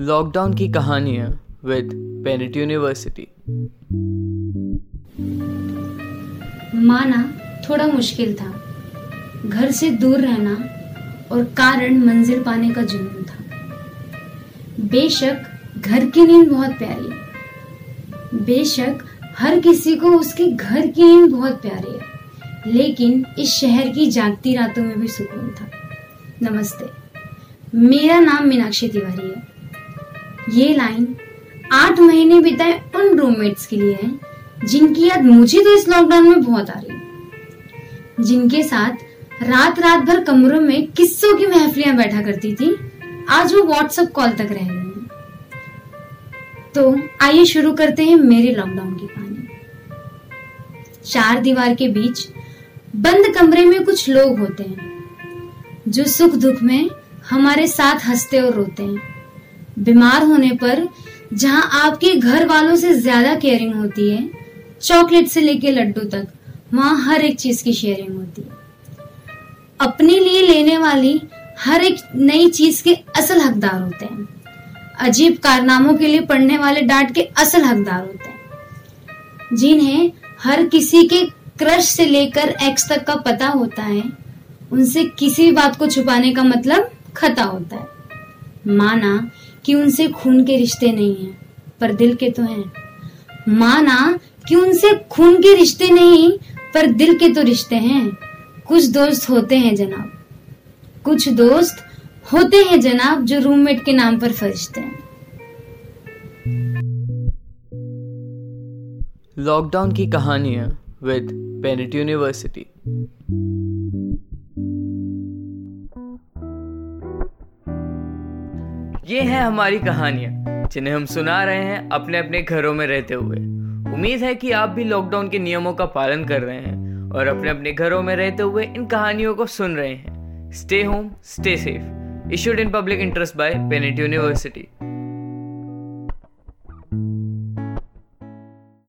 Lockdown की कहानियाँ with पेनिट university माना थोड़ा मुश्किल था। घर से दूर रहना और कारण मंजिल पाने का जुनून था। बेशक घर की नींद बहुत प्यारी बेशक हर किसी को उसके घर की नींद बहुत प्यारी है। लेकिन इस शहर की जागती रातों में भी सुकून था। नमस्ते। मेरा नाम मीनाक्षी तिवारी है। ये लाइन आठ महीने बिताए उन रूममेट्स के लिए है, जिनकी याद मुझे तो इस लॉकडाउन में बहुत आ रही जिनके साथ रात रात भर कमरों में किस्सों की महफिलियाँ बैठा करती थी, आज वो व्हाट्सएप कॉल तक रह गई तो आइए शुरू करते हैं मेरे लॉकडाउन की कहानी चार दीवार के बीच बंद कमरे में कुछ लोग होते हैं, जो सुख दुख में हमारे साथ हँसते और रोते हैं। बीमार होने पर जहाँ आपके घर वालों से ज़्यादा केयरिंग होती है चॉकलेट से लेके लड्डू तक, वहाँ हर एक चीज़ की शेयरिंग होती है। अपने लिए लेने वाली हर एक नई चीज़ के असल हकदार होते हैं। अजीब कारनामों के लिए पढ़ने वाले डांट के असल हकदार होते हैं। जिन्हें हर किसी के क्रश से लेकर एक्स तक का पता होता है, उनसे किसी बात को छुपाने का मतलब खता होता है। माना कि उनसे खून के रिश्ते नहीं हैं, पर दिल के तो हैं। माना कि उनसे खून के रिश्ते नहीं, पर दिल के तो रिश्ते हैं। कुछ दोस्त होते हैं जनाब। कुछ दोस्त होते हैं जनाब जो रूममेट के नाम पर फरिश्ते हैं। लॉकडाउन की कहानियाँ विद पेनिट यूनिवर्सिटी ये है हमारी कहानियाँ, जिन्हें हम सुना रहे हैं अपने अपने घरों में रहते हुए। उम्मीद है कि आप भी लॉकडाउन के नियमों का पालन कर रहे हैं और अपने अपने घरों में रहते हुए इन कहानियों को सुन रहे हैं। Stay home stay safe issued in public interest by पेनेट university